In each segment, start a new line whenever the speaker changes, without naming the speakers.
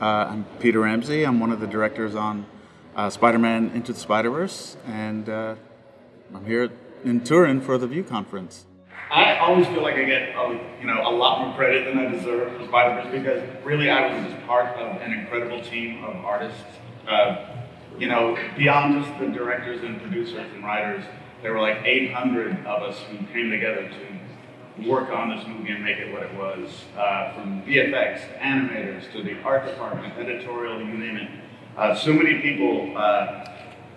Uh, I'm Peter Ramsey. I'm one of the directors on uh, Spider-Man Into the Spider-Verse, and uh, I'm here in Turin for the View conference.
I always feel like I get a, you know a lot more credit than I deserve for Spider-Verse because really I was just part of an incredible team of artists. Uh, you know, beyond just the directors and producers and writers, there were like 800 of us who came together to work on this movie and make it what it was. Uh, from VFX, animators, to the art department, editorial, you name it. Uh, so many people uh,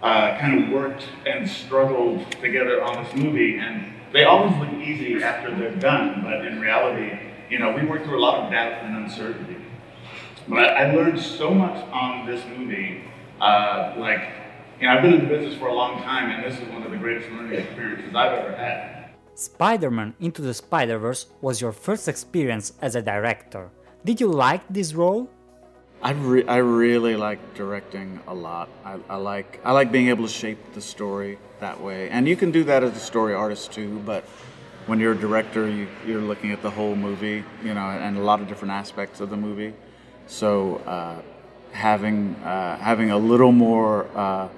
uh, kind of worked and struggled together on this movie, and they always look easy after they're done, but in reality, you know, we worked through a lot of doubt and uncertainty. But I learned so much on this movie, uh, like, you know, I've been in the business for a long time, and this is one of the greatest learning experiences I've ever had.
Spider-Man Into the Spider-Verse was your first experience as a director. Did you like this role?
I, re- I really like directing a lot. I, I like I like being able to shape the story that way, and you can do that as a story artist too. But when you're a director, you, you're looking at the whole movie, you know, and a lot of different aspects of the movie. So uh, having uh, having a little more uh,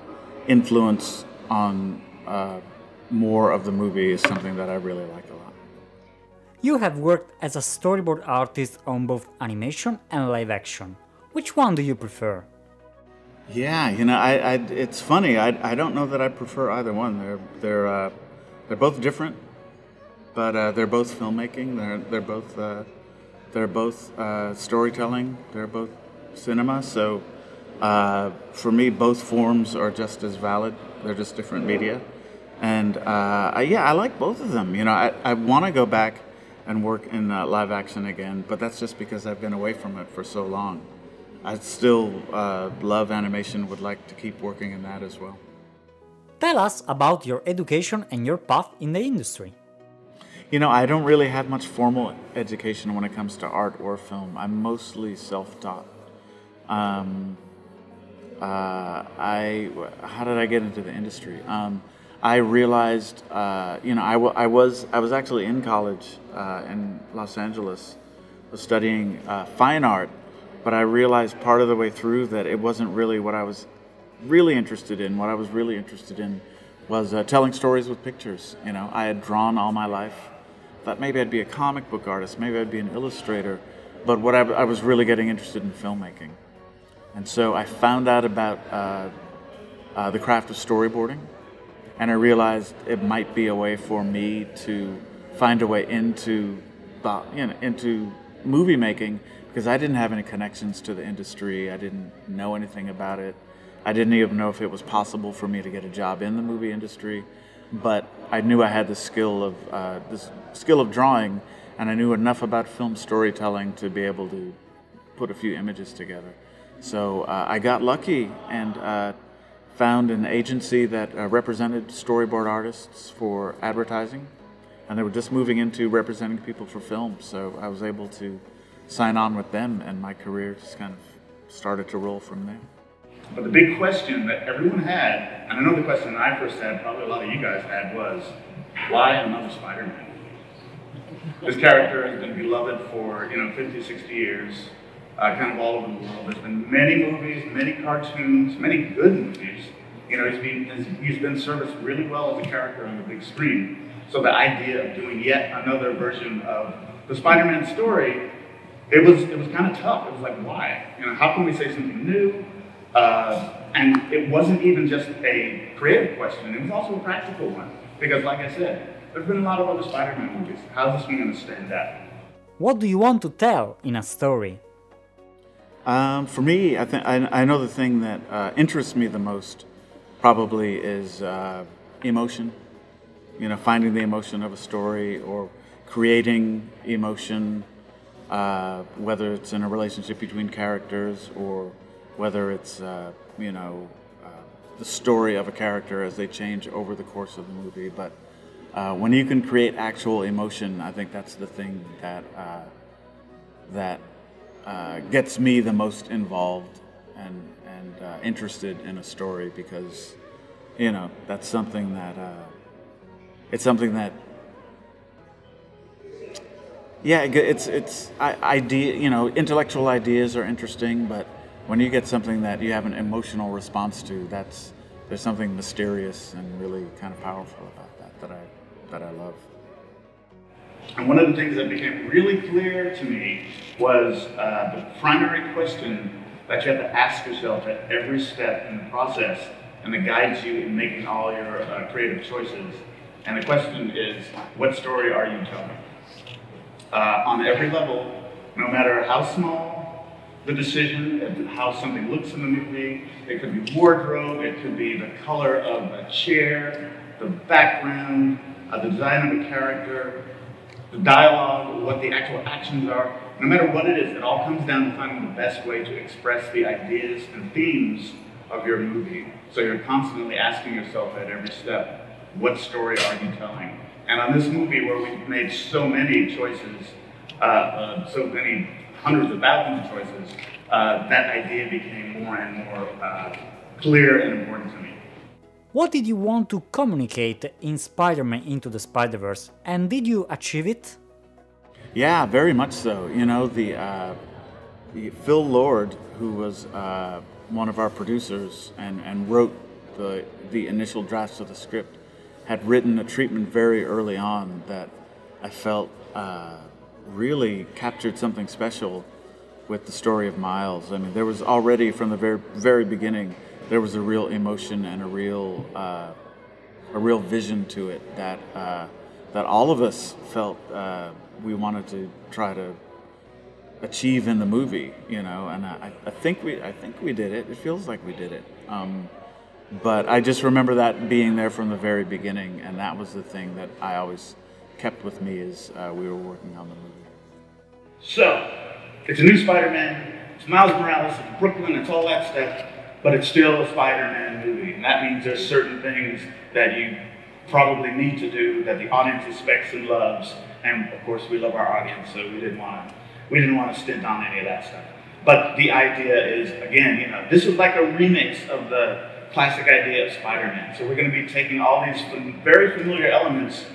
influence on uh, more of the movie is something that I really like a lot.
You have worked as a storyboard artist on both animation and live action. Which one do you prefer?
Yeah, you know, I, I it's funny. I, I don't know that I prefer either one. They're they're uh, they're both different, but uh, they're both filmmaking. They're they're both uh, they're both uh, storytelling. They're both cinema. So uh, for me, both forms are just as valid. They're just different media, and uh, I, yeah, I like both of them. You know, I, I want to go back and work in live action again, but that's just because I've been away from it for so long. I still uh, love animation, would like to keep working in that as well.
Tell us about your education and your path in the industry.
You know, I don't really have much formal education when it comes to art or film. I'm mostly self taught. Um, uh, I, how did I get into the industry? Um, I realized, uh, you know, I, I, was, I was actually in college uh, in Los Angeles, was studying uh, fine art but I realized part of the way through that it wasn't really what I was really interested in. What I was really interested in was uh, telling stories with pictures. You know, I had drawn all my life. Thought maybe I'd be a comic book artist, maybe I'd be an illustrator, but what I, I was really getting interested in filmmaking. And so I found out about uh, uh, the craft of storyboarding, and I realized it might be a way for me to find a way into, you know, into movie making because I didn't have any connections to the industry. I didn't know anything about it. I didn't even know if it was possible for me to get a job in the movie industry. But I knew I had the skill of uh, the skill of drawing, and I knew enough about film storytelling to be able to put a few images together. So uh, I got lucky and uh, found an agency that uh, represented storyboard artists for advertising, and they were just moving into representing people for film. So I was able to sign on with them, and my career just kind of started to roll from there.
But the big question that everyone had, and I know the question I first had, probably a lot of you guys had, was why another Spider-Man? This character has been beloved for you know 50, 60 years, uh, kind of all over the world. There's been many movies, many cartoons, many good movies. You know, he's been he's been serviced really well as a character on the big screen. So the idea of doing yet another version of the Spider-Man story it was it was kind of tough. It was like, why? You know, how can we say something new? Uh, and it wasn't even just a creative question; it was also a practical one. Because, like I said, there's been a lot of other Spider-Man movies. How's this one to stand?
What do you want to tell in a story?
Um, for me, I think I, know the thing that uh, interests me the most probably is uh, emotion. You know, finding the emotion of a story or creating emotion uh, whether it's in a relationship between characters or whether it's, uh, you know, uh, the story of a character as they change over the course of the movie. But uh, when you can create actual emotion, I think that's the thing that that uh, gets me the most involved and and interested in a story because, you know, that's something that it's something that yeah, it's it's idea. You know, intellectual ideas are interesting, but when you get something that you have an emotional response to, that's there's something mysterious and really kind of powerful about that that I that I love.
And one of the things that became really clear to me was uh, the primary question that you have to ask yourself at every step in the process and that guides you in making all your uh, creative choices. And the question is, what story are you telling? Uh, on every level, no matter how small the decision, how something looks in the movie, it could be wardrobe, it could be the color of a chair, the background, uh, the design of a character, the dialogue, what the actual actions are. No matter what it is, it all comes down to finding the best way to express the ideas and themes of your movie. So you're constantly asking yourself at every step, what story are you telling? And on this movie, where we've made so many choices, uh, uh, so many hundreds of thousands of choices, uh, that idea became more and more uh, clear and important to me.
What did you want to communicate in Spider Man Into the Spider Verse, and did you achieve it?
Yeah, very much so. You know, the, uh, the Phil Lord, who was uh, one of our producers and, and wrote the, the initial drafts of the script, had written a treatment very early on that I felt uh, really captured something special with the story of Miles. I mean, there was already from the very very beginning there was a real emotion and a real uh, a real vision to it that uh, that all of us felt uh, we wanted to try to achieve in the movie, you know. And I, I think we I think we did it. It feels like we did it. Um, but I just remember that being there from the very beginning, and that was the thing that I always kept with me as uh, we were working on the movie.
So, it's a new Spider-Man. It's Miles Morales. It's Brooklyn. It's all that stuff but it's still a Spider-Man movie, and that means there's certain things that you probably need to do that the audience expects and loves, and of course we love our audience, so we didn't want to we didn't want to stint on any of that stuff. But the idea is, again, you know, this is like a remix of the classic idea of Spider-Man. So we're going to be taking all these very familiar elements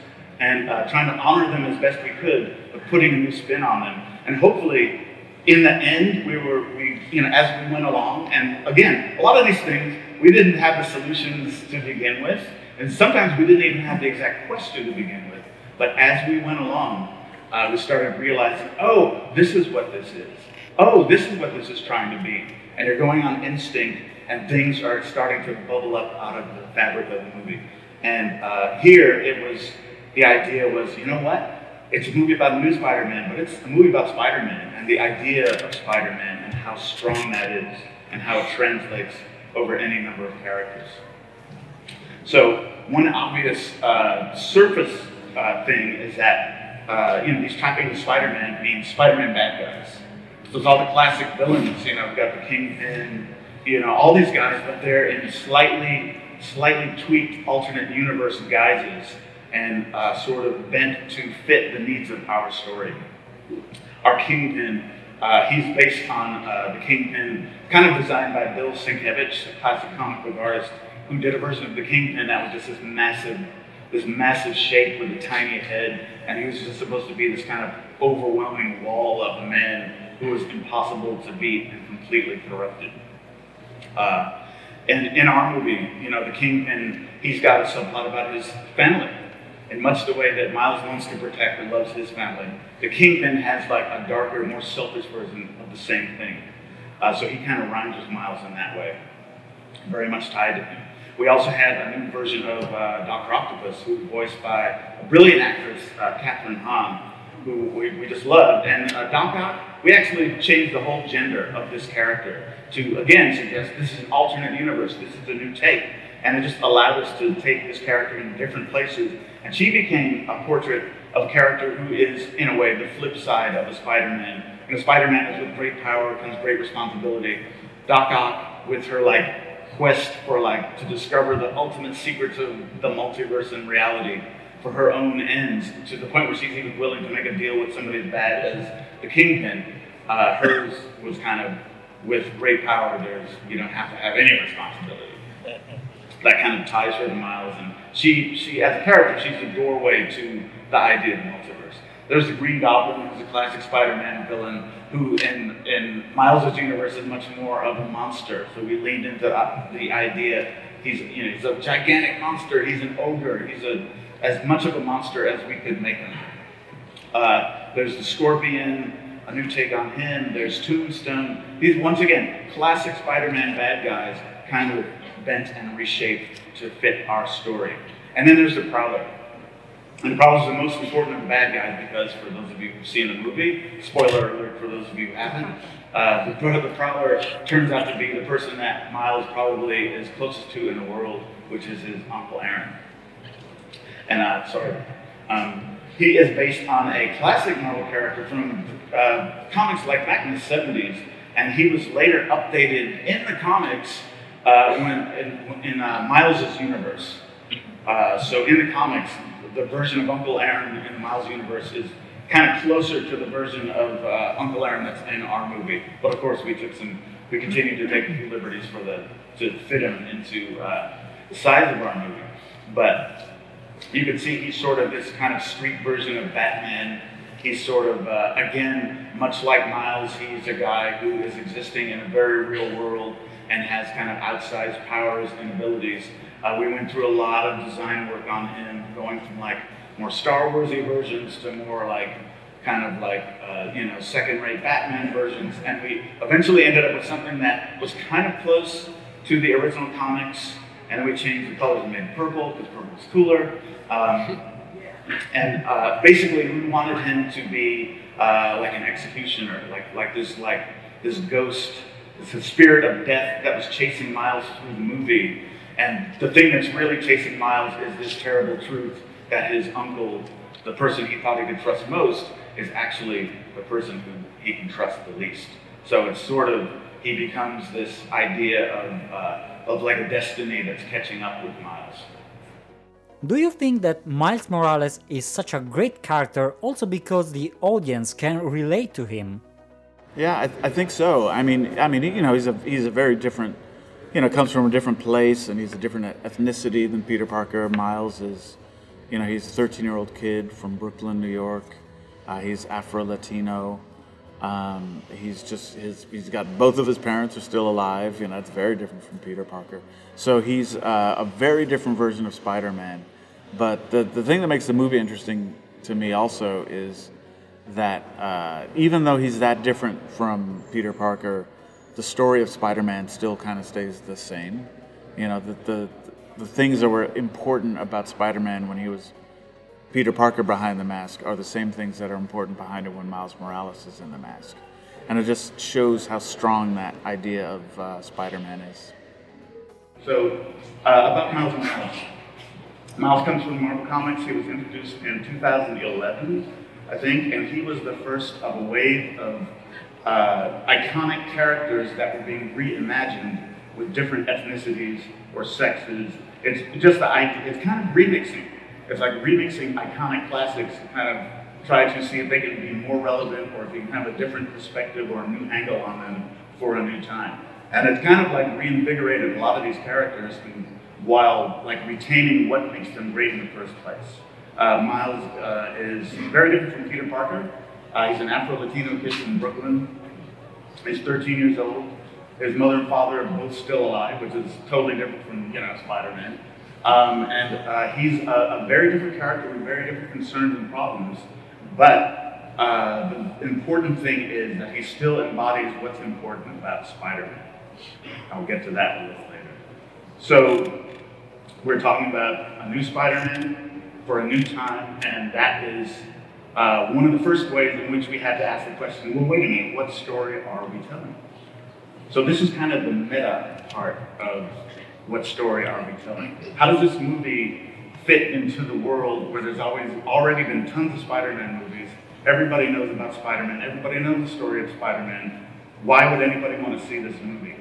and uh, trying to honor them as best we could, but putting a new spin on them, and hopefully in the end, we were, we, you know, as we went along, and again, a lot of these things, we didn't have the solutions to begin with, and sometimes we didn't even have the exact question to begin with. But as we went along, uh, we started realizing, oh, this is what this is. Oh, this is what this is trying to be. And you're going on instinct, and things are starting to bubble up out of the fabric of the movie. And uh, here, it was, the idea was, you know what? it's a movie about a new Spider-Man, but it's a movie about Spider-Man the idea of Spider-Man and how strong that is and how it translates over any number of characters. So one obvious uh, surface uh, thing is that uh, you know these trappings of Spider-Man means Spider-Man bad guys. So it's all the classic villains. You know, we've got the Kingpin, you know, all these guys, but they're in slightly, slightly tweaked alternate universe guises and uh, sort of bent to fit the needs of our story. Our Kingpin, uh, he's based on uh, the Kingpin, kind of designed by Bill Sienkiewicz, a classic comic book artist, who did a version of the Kingpin that was just this massive, this massive shape with a tiny head, and he was just supposed to be this kind of overwhelming wall of a man who was impossible to beat and completely corrupted. Uh, and in our movie, you know, the Kingpin, he's got a subplot about his family in much the way that Miles wants to protect and loves his family. The Kingpin has like a darker, more selfish version of the same thing. Uh, so he kind of rhymes with Miles in that way. Very much tied to him. We also had a new version of uh, Dr. Octopus, who was voiced by a brilliant actress, uh, Kathryn Hahn, who we, we just loved. And uh, Doc Ock, we actually changed the whole gender of this character to, again, suggest this is an alternate universe, this is a new take. And it just allowed us to take this character in different places and she became a portrait of a character who is, in a way, the flip side of a Spider-Man. And a Spider-Man is with great power comes great responsibility. Doc Ock, with her like quest for like to discover the ultimate secrets of the multiverse and reality for her own ends, to the point where she's even willing to make a deal with somebody as bad as the Kingpin. Uh, hers was kind of with great power. There's you don't have to have any responsibility. That kind of ties her to Miles and she, she as a character, she's the doorway to the idea of the multiverse. There's the Green Goblin, who's a classic Spider-Man villain, who in in Miles' universe is much more of a monster. So we leaned into the idea he's you know he's a gigantic monster. He's an ogre. He's a as much of a monster as we could make him. Uh, there's the Scorpion, a new take on him. There's Tombstone. These once again classic Spider-Man bad guys, kind of bent and reshaped to fit our story. And then there's the Prowler. And is the most important of the bad guys because, for those of you who've seen the movie, spoiler alert for those of you who haven't, uh, the, the Prowler turns out to be the person that Miles probably is closest to in the world, which is his Uncle Aaron. And, uh, sorry. Um, he is based on a classic Marvel character from uh, comics like back in the 70s, and he was later updated in the comics uh, in, in uh, Miles' universe. Uh, so in the comics, the version of Uncle Aaron in the Miles universe is kind of closer to the version of uh, Uncle Aaron that's in our movie. But of course, we took some, we continued to take a few liberties for the to fit him into uh, the size of our movie. But you can see he's sort of this kind of street version of Batman. He's sort of, uh, again, much like Miles, he's a guy who is existing in a very real world and has kind of outsized powers and abilities. Uh, we went through a lot of design work on him, going from like more Star Warsy versions to more like kind of like uh, you know second-rate Batman versions, and we eventually ended up with something that was kind of close to the original comics. And we changed the colors and made purple because purple was cooler. Um, and uh, basically, we wanted him to be uh, like an executioner, like like this like this ghost, this spirit of death that was chasing Miles through the movie. And the thing that's really chasing Miles is this terrible truth that his uncle, the person he thought he could trust most, is actually the person who he can trust the least. So it's sort of, he becomes this idea of, uh, of like a destiny that's catching up with Miles.
Do you think that Miles Morales is such a great character also because the audience can relate to him?
Yeah, I, I think so. I mean, I mean, you know, he's a he's a very different you know, comes from a different place and he's a different ethnicity than Peter Parker. Miles is, you know, he's a 13 year old kid from Brooklyn, New York. Uh, he's Afro Latino. Um, he's just his. He's got both of his parents are still alive. You know, it's very different from Peter Parker. So he's uh, a very different version of Spider-Man. But the the thing that makes the movie interesting to me also is that uh, even though he's that different from Peter Parker, the story of Spider-Man still kind of stays the same. You know, the, the the things that were important about Spider-Man when he was Peter Parker behind the mask are the same things that are important behind it when Miles Morales is in the mask. And it just shows how strong that idea of uh, Spider-Man is.
So, uh, about Miles Morales. Miles comes from Marvel Comics. He was introduced in 2011, I think, and he was the first of a wave of uh, iconic characters that were being reimagined with different ethnicities or sexes. It's just the idea, it's kind of remixing. It's like remixing iconic classics to kind of try to see if they can be more relevant or if you can have a different perspective or a new angle on them for a new time. And it's kind of like reinvigorated a lot of these characters while like retaining what makes them great in the first place. Uh, Miles uh, is very different from Peter Parker. Uh, he's an Afro-Latino kid from Brooklyn. He's 13 years old. His mother and father are both still alive, which is totally different from, you know, Spider-Man. Um, and uh, he's a, a, very different character with very different concerns and problems. But uh, the important thing is that he still embodies what's important about Spider-Man. I'll get to that a little later. So we're talking about a new Spider-Man for a new time, and that is uh, one of the first ways in which we had to ask the question, well, wait a minute, what story are we telling? So this is kind of the meta part of what story are we telling? How does this movie fit into the world where there's always already been tons of Spider-Man movies? Everybody knows about Spider-Man. Everybody knows the story of Spider-Man. Why would anybody want to see this movie?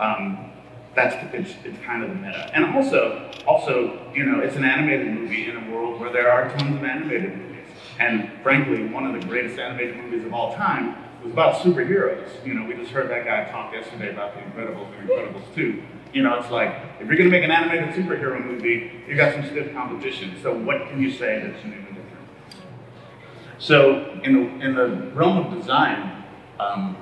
Um, that's it's, it's kind of the meta. And also, also, you know, it's an animated movie in a world where there are tons of animated movies. And frankly, one of the greatest animated movies of all time was about superheroes. You know, we just heard that guy talk yesterday about The Incredibles and Incredibles 2. You know, it's like, if you're gonna make an animated superhero movie, you've got some stiff competition. So what can you say that's new and different? So in the, in the realm of design, um,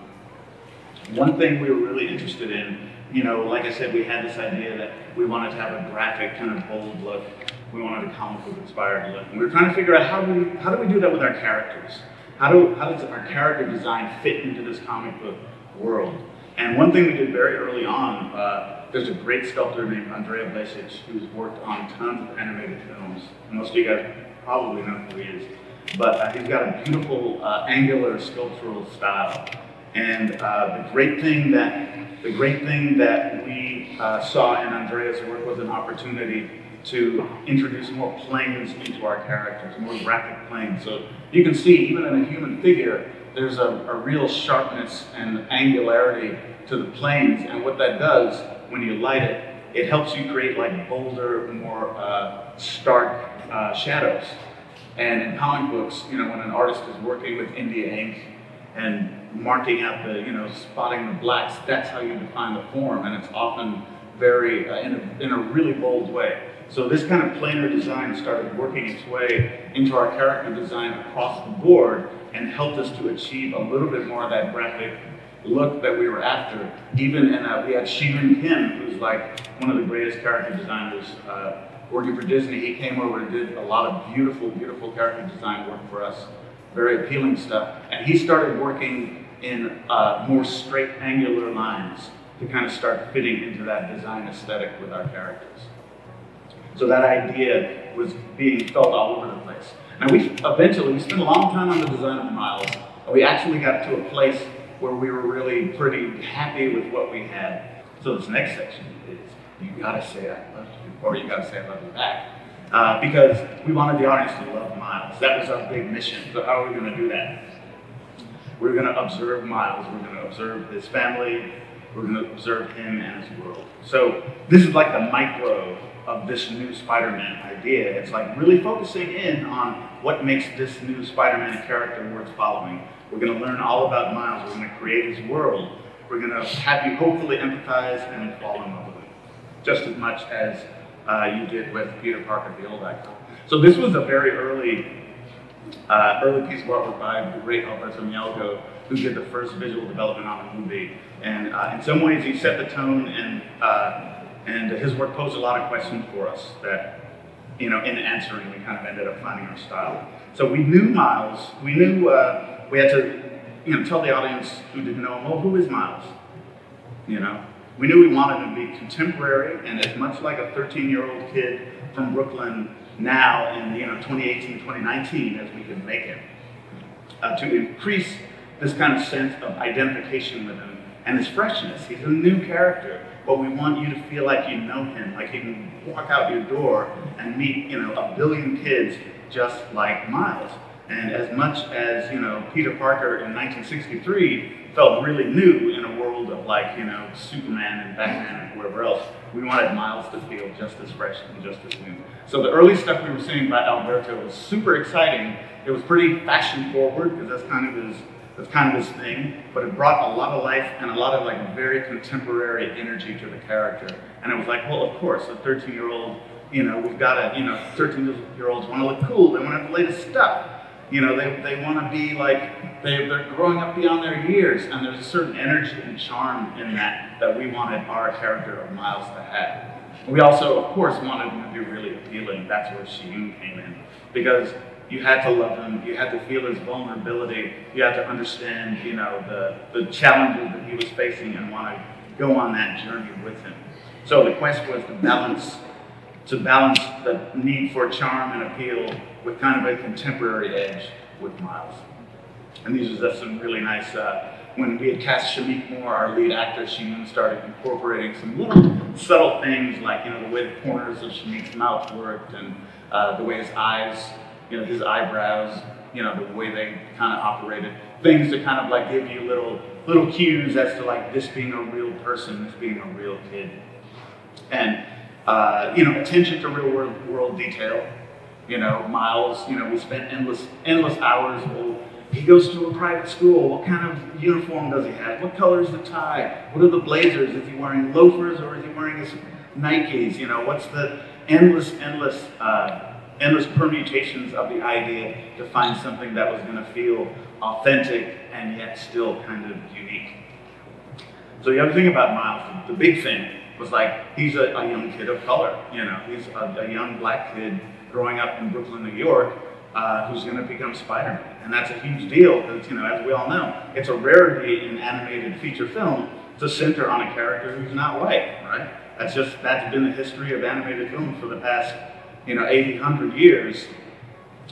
one thing we were really interested in, you know, like I said, we had this idea that we wanted to have a graphic, kind of bold look. We wanted a comic book inspired look. And we were trying to figure out how do we, how do we do that with our characters? How, do, how does our character design fit into this comic book world? And one thing we did very early on, uh, there's a great sculptor named Andrea Blasich who's worked on tons of animated films. Most of you guys probably know who he is. But uh, he's got a beautiful uh, angular sculptural style. And uh, the great thing that the great thing that we uh, saw in Andrea's work was an opportunity to introduce more planes into our characters, more graphic planes. So you can see, even in a human figure, there's a, a real sharpness and angularity to the planes. And what that does, when you light it, it helps you create like bolder, more uh, stark uh, shadows. And in comic books, you know, when an artist is working with India ink and marking out the, you know, spotting the blacks, that's how you define the form. And it's often very, uh, in, a, in a really bold way. So this kind of planar design started working its way into our character design across the board and helped us to achieve a little bit more of that graphic look that we were after. Even in uh, we had Shiyoon Kim, who's like one of the greatest character designers uh, working for Disney. He came over and did a lot of beautiful, beautiful character design work for us, very appealing stuff. And he started working in uh, more straight angular lines to kind of start fitting into that design aesthetic with our characters. So that idea was being felt all over the place. Now we eventually, we spent a long time on the design of Miles, and we actually got to a place where we were really pretty happy with what we had. So this next section is, you gotta say I love you, or you gotta say I love you back. Uh, because we wanted the audience to love Miles. That was our big mission. So how are we gonna do that? We're gonna observe Miles, we're gonna observe his family, we're gonna observe him and his world. So this is like the micro of this new Spider-Man idea. It's like really focusing in on what makes this new Spider-Man character worth following. We're going to learn all about Miles. We're going to create his world. We're going to have you hopefully empathize and fall in love with him, just as much as uh, you did with Peter Parker, the old icon. So this was a very early, uh, early piece of artwork by the great Alberto Mielgo, who did the first visual development on the movie. And uh, in some ways, he set the tone and uh, and his work posed a lot of questions for us that, you know, in answering, we kind of ended up finding our style. So we knew Miles. We knew uh, we had to, you know, tell the audience who didn't know him, well, who is Miles? You know, we knew we wanted him to be contemporary and as much like a 13-year-old kid from Brooklyn now in, you know, 2018, 2019 as we can make it, Uh, to increase this kind of sense of identification with him and his freshness. He's a new character but we want you to feel like you know him, like you can walk out your door and meet, you know, a billion kids just like Miles. And as much as, you know, Peter Parker in 1963 felt really new in a world of like, you know, Superman and Batman and whoever else, we wanted Miles to feel just as fresh and just as new. So the early stuff we were seeing by Alberto was super exciting. It was pretty fashion forward because that's kind of his that's kind of his thing, but it brought a lot of life and a lot of like very contemporary energy to the character. And it was like, well, of course, a 13 year old, you know, we've got to, you know, 13 year olds want to look cool, they want to have the latest stuff. You know, they, they want to be like, they, they're growing up beyond their years, and there's a certain energy and charm in that that we wanted our character of Miles to have. We also, of course, wanted him to be really appealing. That's where Shiyoon came in. Because you had to love him, you had to feel his vulnerability, you had to understand, you know, the, the challenges that he was facing and want to go on that journey with him. So the quest was to balance to balance the need for charm and appeal with kind of a contemporary edge with Miles. And these are some really nice, uh, when we had cast Shameik Moore, our lead actor, she then started incorporating some little subtle things like, you know, the way the corners of Shameik's mouth worked and uh, the way his eyes you know, his eyebrows, you know, the way they kind of operated. Things to kind of like give you little little cues as to like this being a real person, this being a real kid. And uh, you know, attention to real world, world detail. You know, Miles, you know, we spent endless endless hours. Well, he goes to a private school. What kind of uniform does he have? What color is the tie? What are the blazers? Is he wearing loafers or is he wearing his Nikes? You know, what's the endless, endless uh, endless permutations of the idea to find something that was going to feel authentic and yet still kind of unique. So the other thing about Miles, the big thing was like he's a, a young kid of color. You know, he's a, a, young black kid growing up in Brooklyn, New York, uh, who's going to become Spider-Man, and that's a huge deal because you know, as we all know, it's a rarity in animated feature film to center on a character who's not white, right? That's just that's been the history of animated film for the past you know 80, 100 years.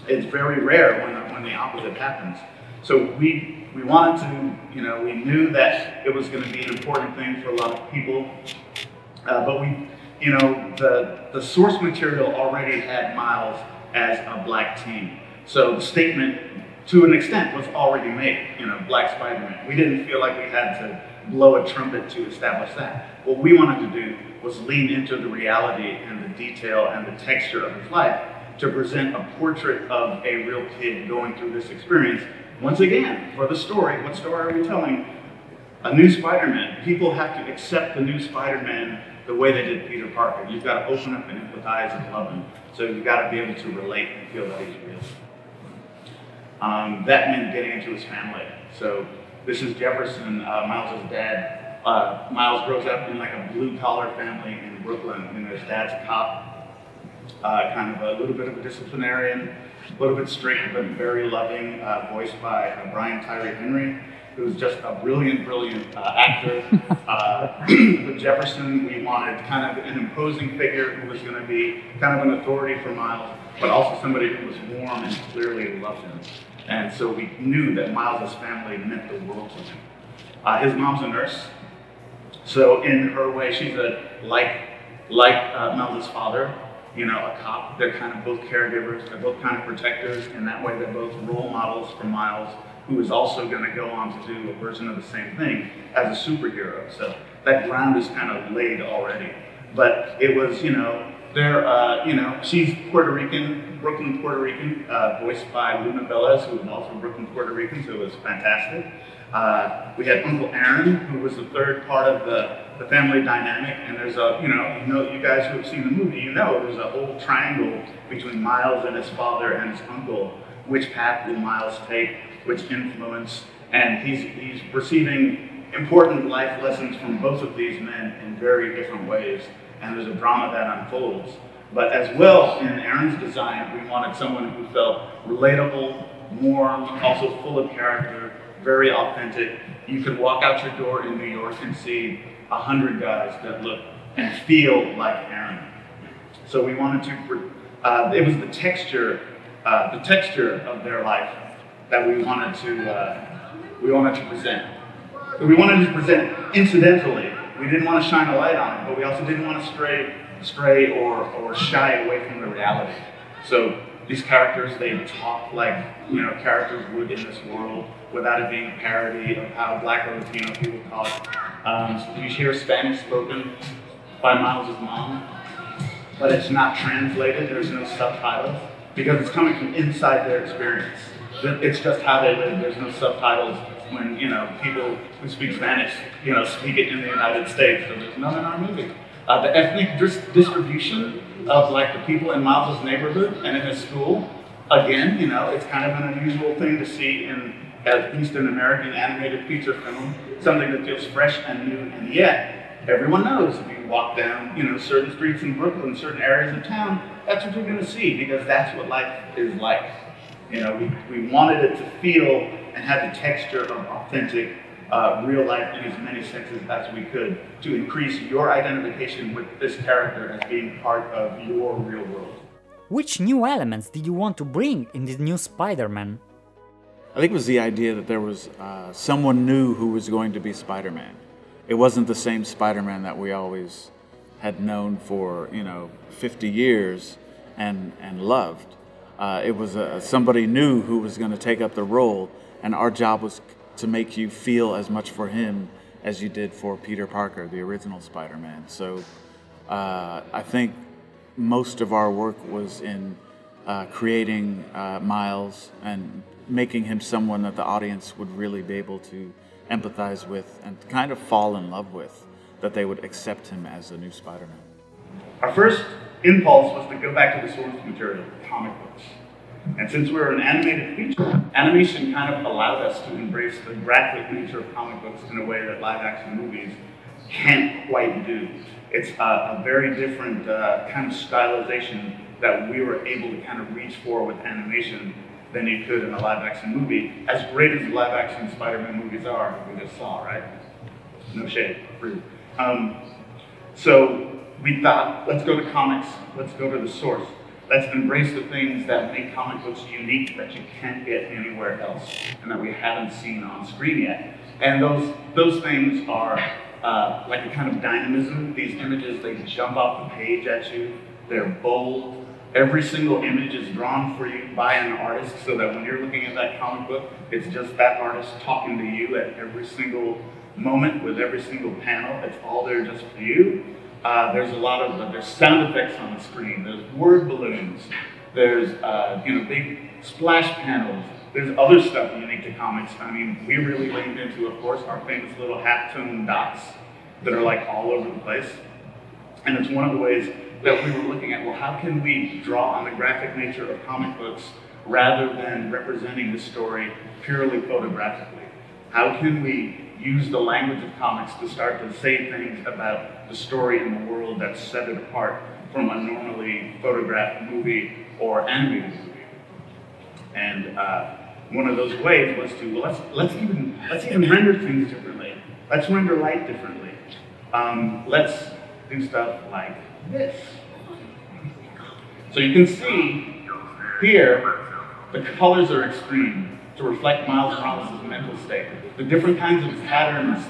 It's very rare when the, when the opposite happens. So we we wanted to, you know, we knew that it was going to be an important thing for a lot of people, uh, but we, you know, the the source material already had Miles as a black teen. So the statement, to an extent, was already made. You know, Black Spider-Man. We didn't feel like we had to blow a trumpet to establish that. What we wanted to do was lean into the reality and the detail and the texture of his life to present a portrait of a real kid going through this experience. Once again, for the story, what story are we telling? A new Spider-Man. People have to accept the new Spider-Man the way they did Peter Parker. You've got to open up and empathize and love him. So you've got to be able to relate and feel that he's real. Um, that meant getting into his family. So this is Jefferson, uh, Miles' dad. Uh, Miles grows up in like a blue collar family in Brooklyn, and his dad's a cop, uh, kind of a little bit of a disciplinarian, a little bit strict but very loving, uh, voiced by uh, Brian Tyree Henry, who's just a brilliant, brilliant uh, actor. with Jefferson, we wanted kind of an imposing figure who was going to be kind of an authority for Miles, but also somebody who was warm and clearly loved him. And so we knew that Miles' family meant the world to him. Uh, his mom's a nurse. So in her way, she's a like like uh, Miles' father, you know, a cop. They're kind of both caregivers. They're both kind of protectors. In that way, they're both role models for Miles, who is also going to go on to do a version of the same thing as a superhero. So that ground is kind of laid already. But it was, you know, they're, uh, you know, she's Puerto Rican, Brooklyn, Puerto Rican, uh, voiced by Lauren Velez, who is also Brooklyn, Puerto Rican, so it was fantastic. Uh, we had Uncle Aaron, who was the third part of the, the family dynamic, and there's a, you know, you know, you guys who have seen the movie, you know, there's a whole triangle between Miles and his father and his uncle. Which path will Miles take? Which influence? And he's he's receiving important life lessons from both of these men in very different ways and there's a drama that unfolds. But as well, in Aaron's design, we wanted someone who felt relatable, warm, also full of character, very authentic. You could walk out your door in New York and see a hundred guys that look and feel like Aaron. So we wanted to, uh, it was the texture, uh, the texture of their life that we wanted to, uh, we wanted to present. We wanted to present incidentally we didn't want to shine a light on it, but we also didn't want to stray, stray or, or shy away from the reality. So these characters, they talk like you know characters would in this world, without it being a parody of how Black or Latino people talk. Um, so you hear Spanish spoken by Miles' mom, but it's not translated. There's no subtitles because it's coming from inside their experience. It's just how they live. There's no subtitles when you know people who speak Spanish, you know, speak it in the United States. So there's none in our movie. Uh, the ethnic dis- distribution of like the people in Miles' neighborhood and in his school, again, you know, it's kind of an unusual thing to see in an American animated feature film, something that feels fresh and new, and yet everyone knows if you walk down, you know, certain streets in Brooklyn, certain areas of town, that's what you're going to see because that's what life is like. You know, we, we wanted it to feel and have the texture of authentic uh, real life in as many senses as we could to increase your identification with this character as being part of your real world.
Which new elements did you want to bring in this new Spider Man?
I think it was the idea that there was uh, someone new who was going to be Spider Man. It wasn't the same Spider Man that we always had known for, you know, 50 years and, and loved. Uh, it was uh, somebody new who was going to take up the role and our job was to make you feel as much for him as you did for Peter Parker, the original Spider Man. So uh, I think most of our work was in uh, creating uh, Miles and making him someone that the audience would really be able to empathize with and kind of fall in love with, that they would accept him as a new Spider Man.
Our first impulse was to go back to the source material, comic books. And since we're an animated feature, animation kind of allowed us to embrace the graphic nature of comic books in a way that live action movies can't quite do. It's a, a very different uh, kind of stylization that we were able to kind of reach for with animation than you could in a live action movie. As great as live action Spider-Man movies are, we just saw, right? No shade, rude. Um, so we thought, let's go to comics, let's go to the source. Let's embrace the things that make comic books unique that you can't get anywhere else and that we haven't seen on screen yet. And those, those things are uh, like a kind of dynamism. These images, they jump off the page at you. They're bold. Every single image is drawn for you by an artist so that when you're looking at that comic book, it's just that artist talking to you at every single moment with every single panel. It's all there just for you. Uh, there's a lot of uh, there's sound effects on the screen. There's word balloons. There's uh, you know big splash panels. There's other stuff unique to comics. I mean, we really leaned into, of course, our famous little halftone dots that are like all over the place. And it's one of the ways that we were looking at. Well, how can we draw on the graphic nature of comic books rather than representing the story purely photographically? How can we use the language of comics to start to say things about the story in the world that set it apart from a normally photographed movie or animated movie. And uh, one of those ways was to well, let's let's even let's even render things differently. Let's render light differently. Um, let's do stuff like this. So you can see here the colors are extreme to reflect Miles Morales' mental state. The different kinds of patterns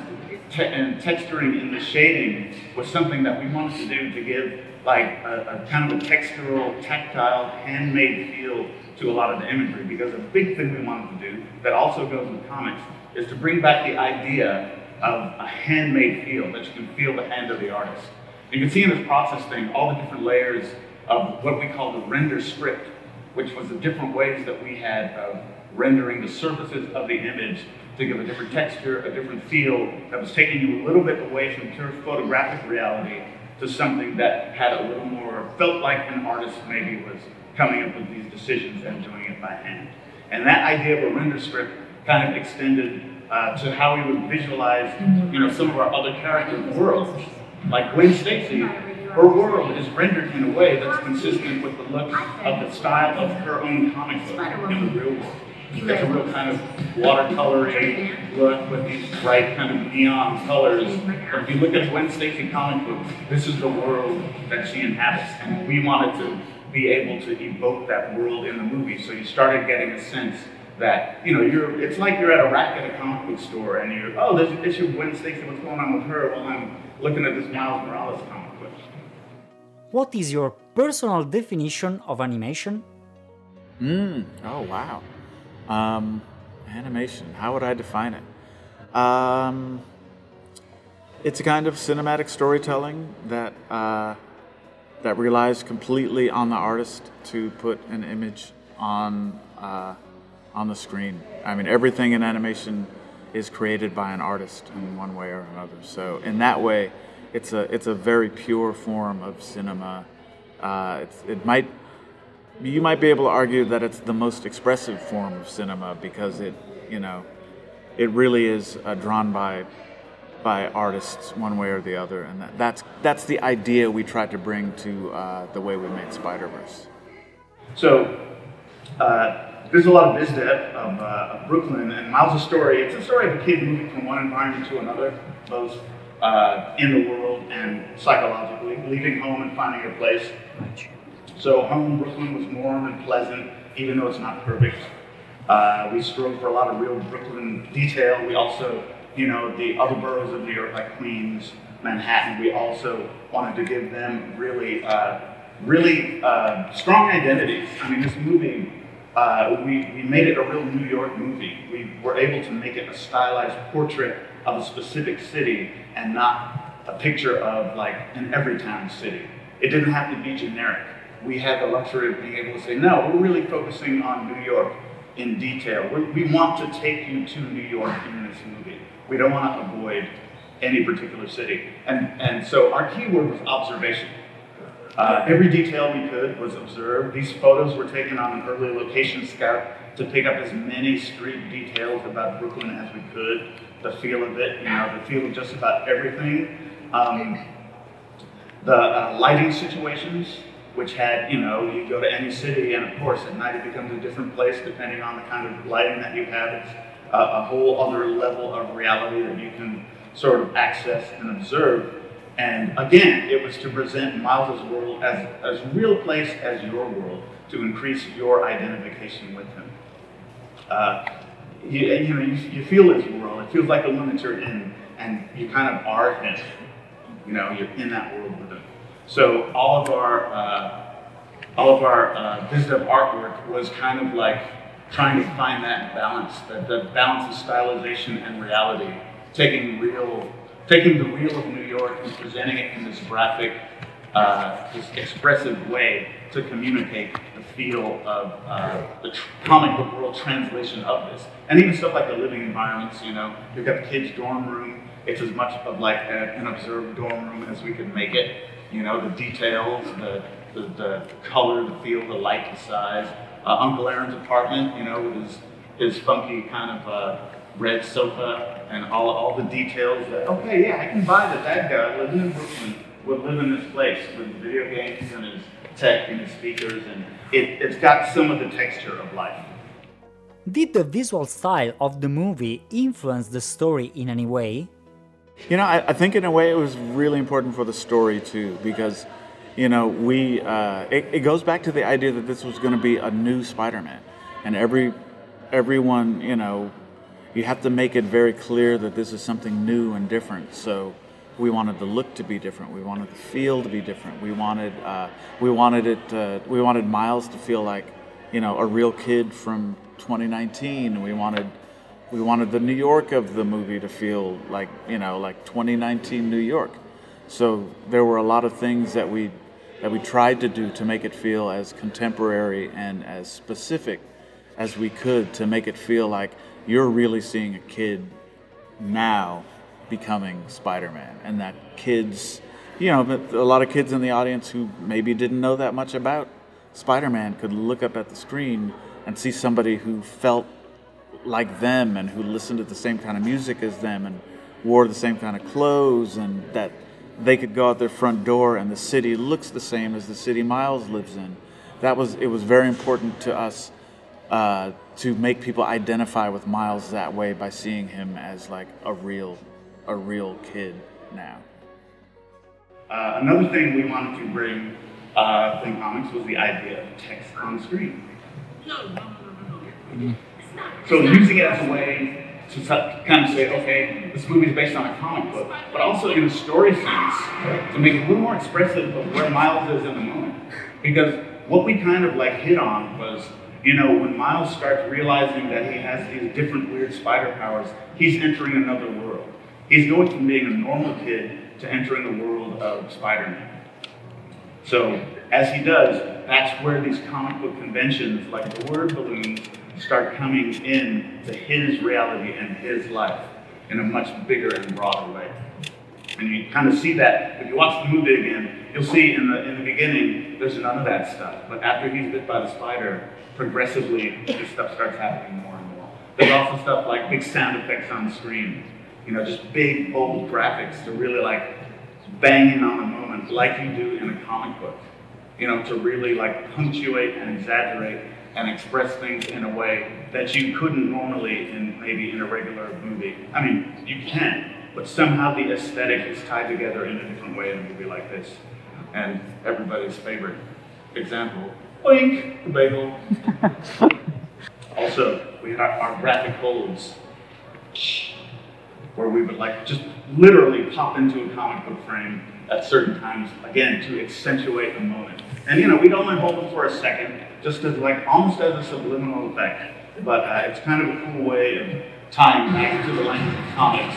te and texturing in the shading was something that we wanted to do to give like a, a, kind of a textural, tactile, handmade feel to a lot of the imagery. Because a big thing we wanted to do that also goes with comics is to bring back the idea of a handmade feel, that you can feel the hand of the artist. You can see in this process thing all the different layers of what we call the render script, which was the different ways that we had of rendering the surfaces of the image to give a different texture, a different feel that was taking you a little bit away from pure photographic reality to something that had a little more, felt like an artist maybe was coming up with these decisions and doing it by hand. And that idea of a render script kind of extended uh, to how we would visualize, you know, some of our other characters' worlds. Like Gwen Stacy, her world is rendered in a way that's consistent with the look of the style of her own comic book in the real world. It's a real kind of watercolory look with these bright kind of neon colors. But if you look at Gwen Stacy comic books, this is the world that she inhabits. And we wanted to be able to evoke that world in the movie. So you started getting a sense that, you know, you're it's like you're at a rack at a comic book store and you're, oh, this, this is Gwen Stacy, what's going on with her? Well, I'm looking at this Miles Morales comic book.
What is your personal definition of animation?
Mm, oh wow. Um, animation, how would I define it? Um, it's a kind of cinematic storytelling that uh, that relies completely on the artist to put an image on uh, on the screen. I mean, everything in animation is created by an artist in one way or another. So in that way, it's a it's a very pure form of cinema. Uh, it might you might be able to argue that it's the most expressive form of cinema because it, you know, it really is uh, drawn by by artists one way or the other, and that, that's that's the idea we tried to bring to uh, the way we made Spider Verse.
So. Uh, there's a lot of biz of, uh, of, Brooklyn, and Miles' story, it's a story of a kid moving from one environment to another, both uh, in the world and psychologically, leaving home and finding a place. So home Brooklyn was warm and pleasant, even though it's not perfect. Uh, we strove for a lot of real Brooklyn detail. We also, you know, the other boroughs of New York, like Queens, Manhattan, we also wanted to give them really, uh, really uh, strong identities. I mean, this movie, uh, we, we made it a real New York movie. We were able to make it a stylized portrait of a specific city and not a picture of like an Everytown city. It didn't have to be generic we had the luxury of being able to say, no, we're really focusing on New York in detail. We're, we want to take you to New York in this movie. We don't want to avoid any particular city. And, and so our keyword was observation. Uh, every detail we could was observed. These photos were taken on an early location scout to pick up as many street details about Brooklyn as we could, the feel of it, you know, the feel of just about everything. Um, the uh, lighting situations, which had, you know, you go to any city, and of course, at night it becomes a different place depending on the kind of lighting that you have. It's a, a whole other level of reality that you can sort of access and observe. And again, it was to present Miles's world as as real place as your world, to increase your identification with him. Uh, you, you know, you, you feel his world. It feels like a one that you're in, and you kind of are him. You know, you're in that world. So all of our uh, all of our uh, artwork was kind of like trying to find that balance, that the balance of stylization and reality, taking real, taking the real of New York and presenting it in this graphic, uh, this expressive way to communicate the feel of uh, the comic book world translation of this, and even stuff like the living environments. You know, you've got the kids' dorm room. It's as much of like a, an observed dorm room as we could make it. You know, the details, the the, the color, the feel, the light, the size. Uh, Uncle Aaron's apartment, you know, with his his funky kind of uh, red sofa and all all the details. That okay, yeah, I can buy that that guy living in Brooklyn would live in this place with video games and his tech and his speakers, and it, it's got some of the texture of life.
Did the visual style of the movie influence the story in any way?
You know, I, I think in a way it was really important for the story too, because, you know, we uh, it, it goes back to the idea that this was going to be a new Spider-Man, and every everyone, you know, you have to make it very clear that this is something new and different. So we wanted the look to be different. We wanted the feel to be different. We wanted uh, we wanted it. Uh, we wanted Miles to feel like, you know, a real kid from 2019. We wanted we wanted the New York of the movie to feel like you know like 2019 New York. So there were a lot of things that we that we tried to do to make it feel as contemporary and as specific as we could to make it feel like you're really seeing a kid now becoming Spider-Man and that kids you know but a lot of kids in the audience who maybe didn't know that much about Spider-Man could look up at the screen and see somebody who felt like them and who listened to the same kind of music as them and wore the same kind of clothes and that they could go out their front door and the city looks the same as the city Miles lives in. That was it was very important to us uh, to make people identify with Miles that way by seeing him as like a real a real kid now.
Uh, another thing we wanted to bring uh, in comics was the idea of text on screen. So using it as a way to kind of say, okay, this movie is based on a comic book, but also in a story sense, to make it a little more expressive of where Miles is in the moment. Because what we kind of like hit on was, you know, when Miles starts realizing that he has these different weird spider powers, he's entering another world. He's going from being a normal kid to entering the world of Spider-Man. So as he does, that's where these comic book conventions, like the word balloons, start coming in to his reality and his life in a much bigger and broader way. And you kind of see that if you watch the movie again, you'll see in the in the beginning there's none of that stuff. But after he's bit by the spider, progressively this stuff starts happening more and more. There's also stuff like big sound effects on the screen. You know, just big bold graphics to really like bang in on the moment like you do in a comic book. You know, to really like punctuate and exaggerate and express things in a way that you couldn't normally in maybe in a regular movie. I mean, you can, but somehow the aesthetic is tied together in a different way in a movie like this. And everybody's favorite example, oink, the bagel. also, we had our, our graphic holds where we would like just literally pop into a comic book frame at certain times, again, to accentuate the moment. And you know, we'd only hold them for a second, just as like almost as a subliminal effect. But uh, it's kind of a cool way of tying back to the language of comics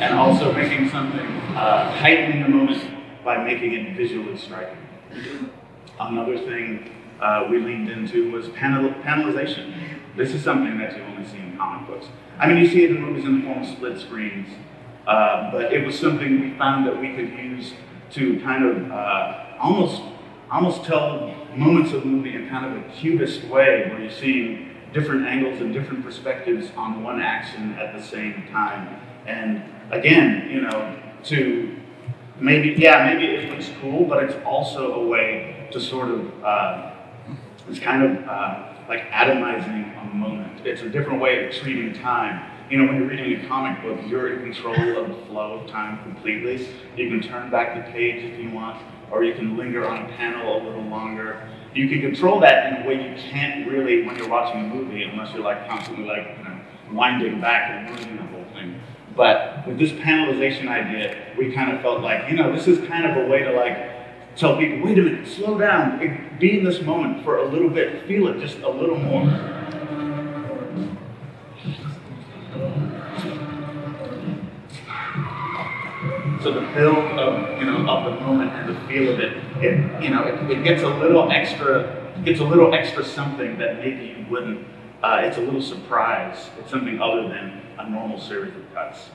and also making something, uh, heightening the moment by making it visually striking. Another thing uh, we leaned into was panel, panelization. This is something that you only see in comic books. I mean, you see it in movies in the form of split screens, uh, but it was something we found that we could use to kind of uh, almost almost tell moments of the movie in kind of a cubist way, where you're seeing different angles and different perspectives on one action at the same time. And again, you know, to maybe, yeah, maybe it looks cool, but it's also a way to sort of, uh, it's kind of uh, like atomizing a moment. It's a different way of treating time. You know, when you're reading a comic book, you're in control of the flow of time completely. You can turn back the page if you want, or you can linger on a panel a little longer. You can control that in a way you can't really when you're watching a movie, unless you're like constantly like, you know, winding back and moving the whole thing. But with this panelization idea, we kind of felt like, you know, this is kind of a way to like tell people, wait a minute, slow down, be in this moment for a little bit, feel it just a little more. So the build of you know of the moment and the feel of it, it you know, it, it gets a little extra, gets a little extra something that maybe you wouldn't. Uh, it's a little surprise. It's something other than a normal series of cuts.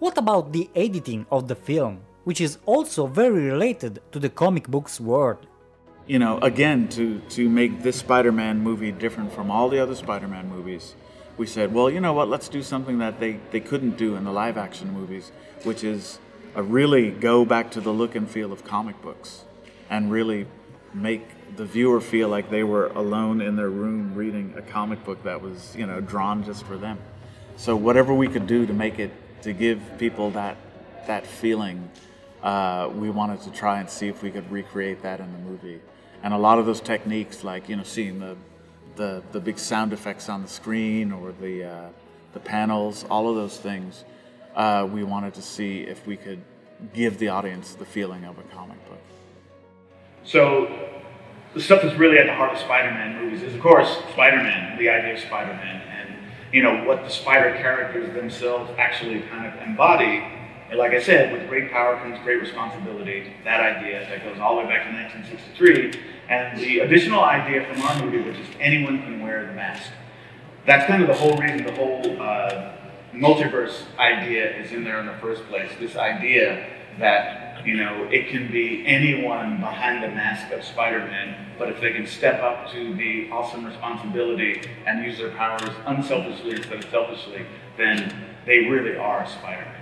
What about the editing of the film, which is also very related to the comic books world?
You know, again, to, to make this Spider Man movie different from all the other Spider Man movies, we said, well, you know what, let's do something that they, they couldn't do in the live action movies, which is a really go back to the look and feel of comic books and really make the viewer feel like they were alone in their room reading a comic book that was, you know, drawn just for them. So whatever we could do to make it to give people that that feeling, uh, we wanted to try and see if we could recreate that in the movie. And a lot of those techniques, like you know, seeing the the, the big sound effects on the screen or the uh, the panels, all of those things, uh, we wanted to see if we could give the audience the feeling of a comic book.
So the stuff that's really at the heart of Spider-Man movies is, of course, Spider-Man, the idea of Spider-Man, and you know, what the spider characters themselves actually kind of embody. And like I said, with great power comes great responsibility. That idea that goes all the way back to 1963. And the additional idea from our movie, which is anyone can wear the mask. That's kind of the whole reason the whole uh, multiverse idea is in there in the first place. This idea that you know, it can be anyone behind the mask of Spider-Man, but if they can step up to the awesome responsibility and use their powers unselfishly instead of selfishly, then they really are Spider-Man.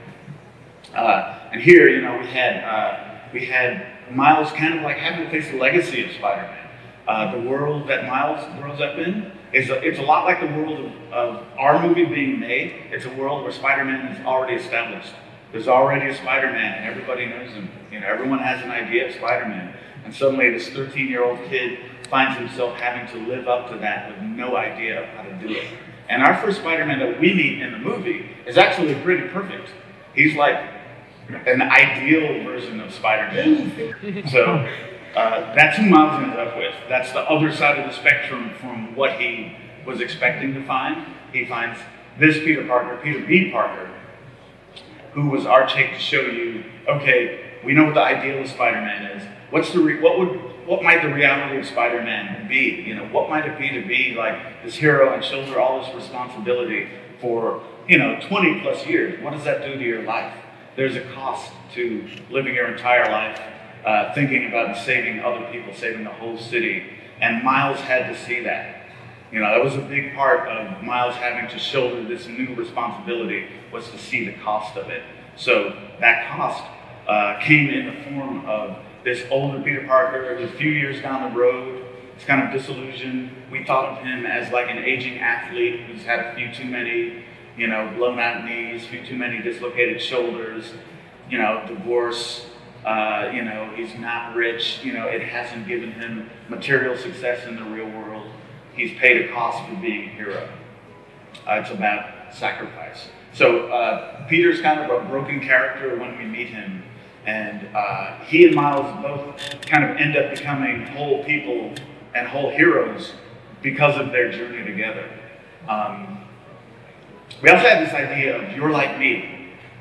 Uh, and here, you know, we had uh, we had Miles kind of like having to face the legacy of Spider-Man. Uh, the world that Miles grows up in is a, it's a lot like the world of, of our movie being made. It's a world where Spider-Man is already established. There's already a Spider-Man, and everybody knows him. You know, everyone has an idea of Spider-Man, and suddenly this 13-year-old kid finds himself having to live up to that with no idea of how to do it. And our first Spider-Man that we meet in the movie is actually pretty perfect. He's like an ideal version of Spider-Man. so uh, that's who Miles ends up with. That's the other side of the spectrum from what he was expecting to find. He finds this Peter Parker, Peter B. Parker, who was our take to show you, okay, we know what the ideal of Spider-Man is. What's the re- what would what might the reality of Spider-Man be? You know, what might it be to be like this hero and shoulder all this responsibility for you know 20 plus years? What does that do to your life? There's a cost to living your entire life uh, thinking about saving other people, saving the whole city. And Miles had to see that. You know, that was a big part of Miles having to shoulder this new responsibility was to see the cost of it. So that cost uh, came in the form of this older Peter Parker a few years down the road. It's kind of disillusioned. We thought of him as like an aging athlete who's had a few too many, you know, blown out knees, a few too many dislocated shoulders, you know, divorce, uh, you know, he's not rich, you know, it hasn't given him material success in the real world he's paid a cost for being a hero. Uh, it's about sacrifice. So uh, Peter's kind of a broken character when we meet him, and uh, he and Miles both kind of end up becoming whole people and whole heroes because of their journey together. Um, we also have this idea of you're like me.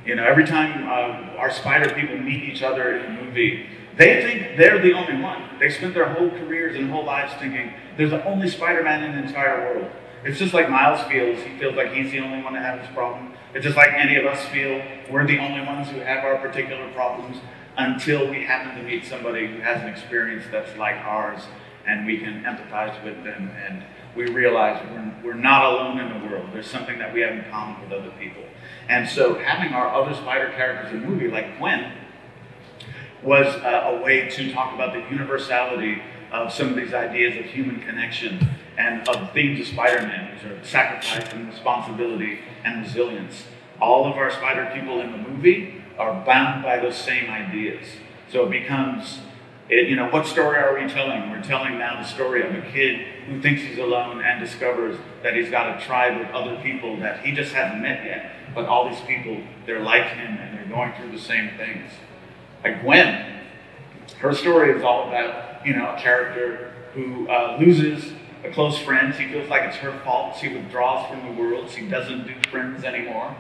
You know, every time uh, our spider people meet each other in a movie, they think they're the only one. They spent their whole careers and whole lives thinking there's the only Spider-Man in the entire world. It's just like Miles feels. He feels like he's the only one that has this problem. It's just like any of us feel we're the only ones who have our particular problems. until we happen to meet somebody who has an experience that's like ours and we can empathize with them and we realize we're, we're not alone in the world. There's something that we have in common with other people. And so having our other spider characters in the movie, like Gwen, was uh, a way to talk about the universality of some of these ideas of human connection and of themes of Spider-Man, which are sacrifice and responsibility and resilience. All of our spider people in the movie are bound by those same ideas. So it becomes, it, you know, what story are we telling? We're telling now the story of a kid who thinks he's alone and discovers that he's got a tribe of other people that he just hasn't met yet. But all these people, they're like him and they're going through the same things. Like Gwen, her story is all about, you know, a character who uh, loses a close friend. She feels like it's her fault. She withdraws from the world. She doesn't do friends anymore.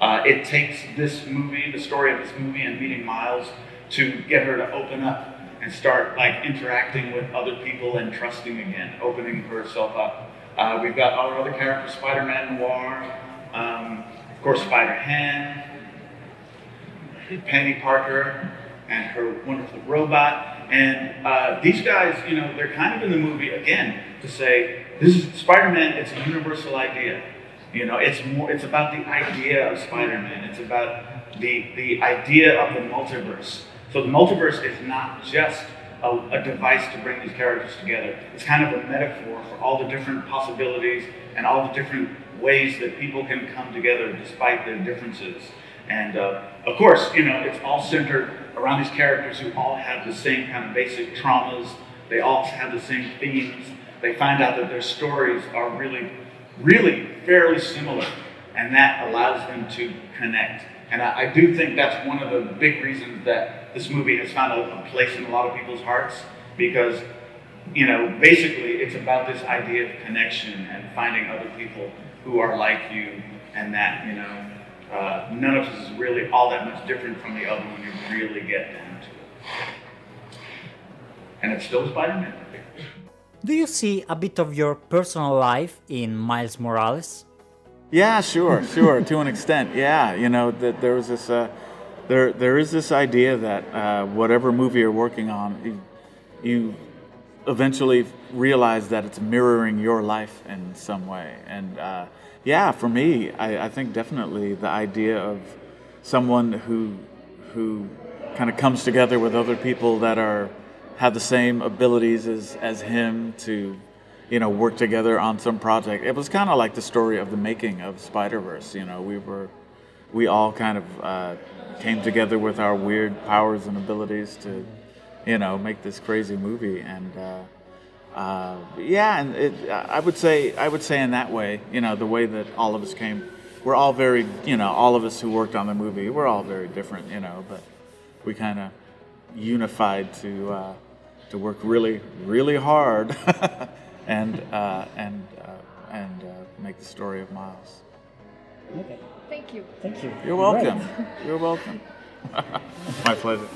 Uh, it takes this movie, the story of this movie, and meeting Miles to get her to open up and start like interacting with other people and trusting again, opening herself up. Uh, we've got all our other characters, Spider-Man Noir, of course, Spider-Ham, Peni Parker, and her wonderful robot. And uh, these guys, you know, they're kind of in the movie again to say this is Spider-Man. It's a universal idea. You know, it's more. It's about the idea of Spider-Man. It's about the the idea of the multiverse. So the multiverse is not just a, a, device to bring these characters together. It's kind of a metaphor for all the different possibilities and all the different ways that people can come together despite their differences. And uh, of course, you know, it's all centered around these characters who all have the same kind of basic traumas. They all have the same themes. They find out that their stories are really, really fairly similar, and that allows them to connect. And I, I do think that's one of the big reasons that this movie has found a, a place in a lot of people's hearts because, you know, basically it's about this idea of connection and finding other people who are like you, and that, you know, uh, none of us is really all that much different from the other when you really get down to it. And it's still Spider-Man.
Do you see a bit of your personal life in Miles Morales?
Yeah, sure, sure, to an extent. Yeah, you know, that there was this, uh, there, there is this idea that uh, whatever movie you're working on, you, you eventually realize that it's mirroring your life in some way. And uh, yeah, for me, I, I, think definitely the idea of someone who who kind of comes together with other people that are have the same abilities as, as him to you know work together on some project. It was kind of like the story of the making of Spider Verse. You know, we were we all kind of uh, came together with our weird powers and abilities to you know, make this crazy movie. And uh, uh, yeah, and it, I would say I would say in that way, you know, the way that all of us came, we're all very, you know, all of us who worked on the movie, we're all very different, you know, but we kind of unified to uh, to work really, really hard and uh, and uh, and uh, make the story of Miles.
Okay. Thank you.
Thank you.
You're welcome. You're welcome. My pleasure.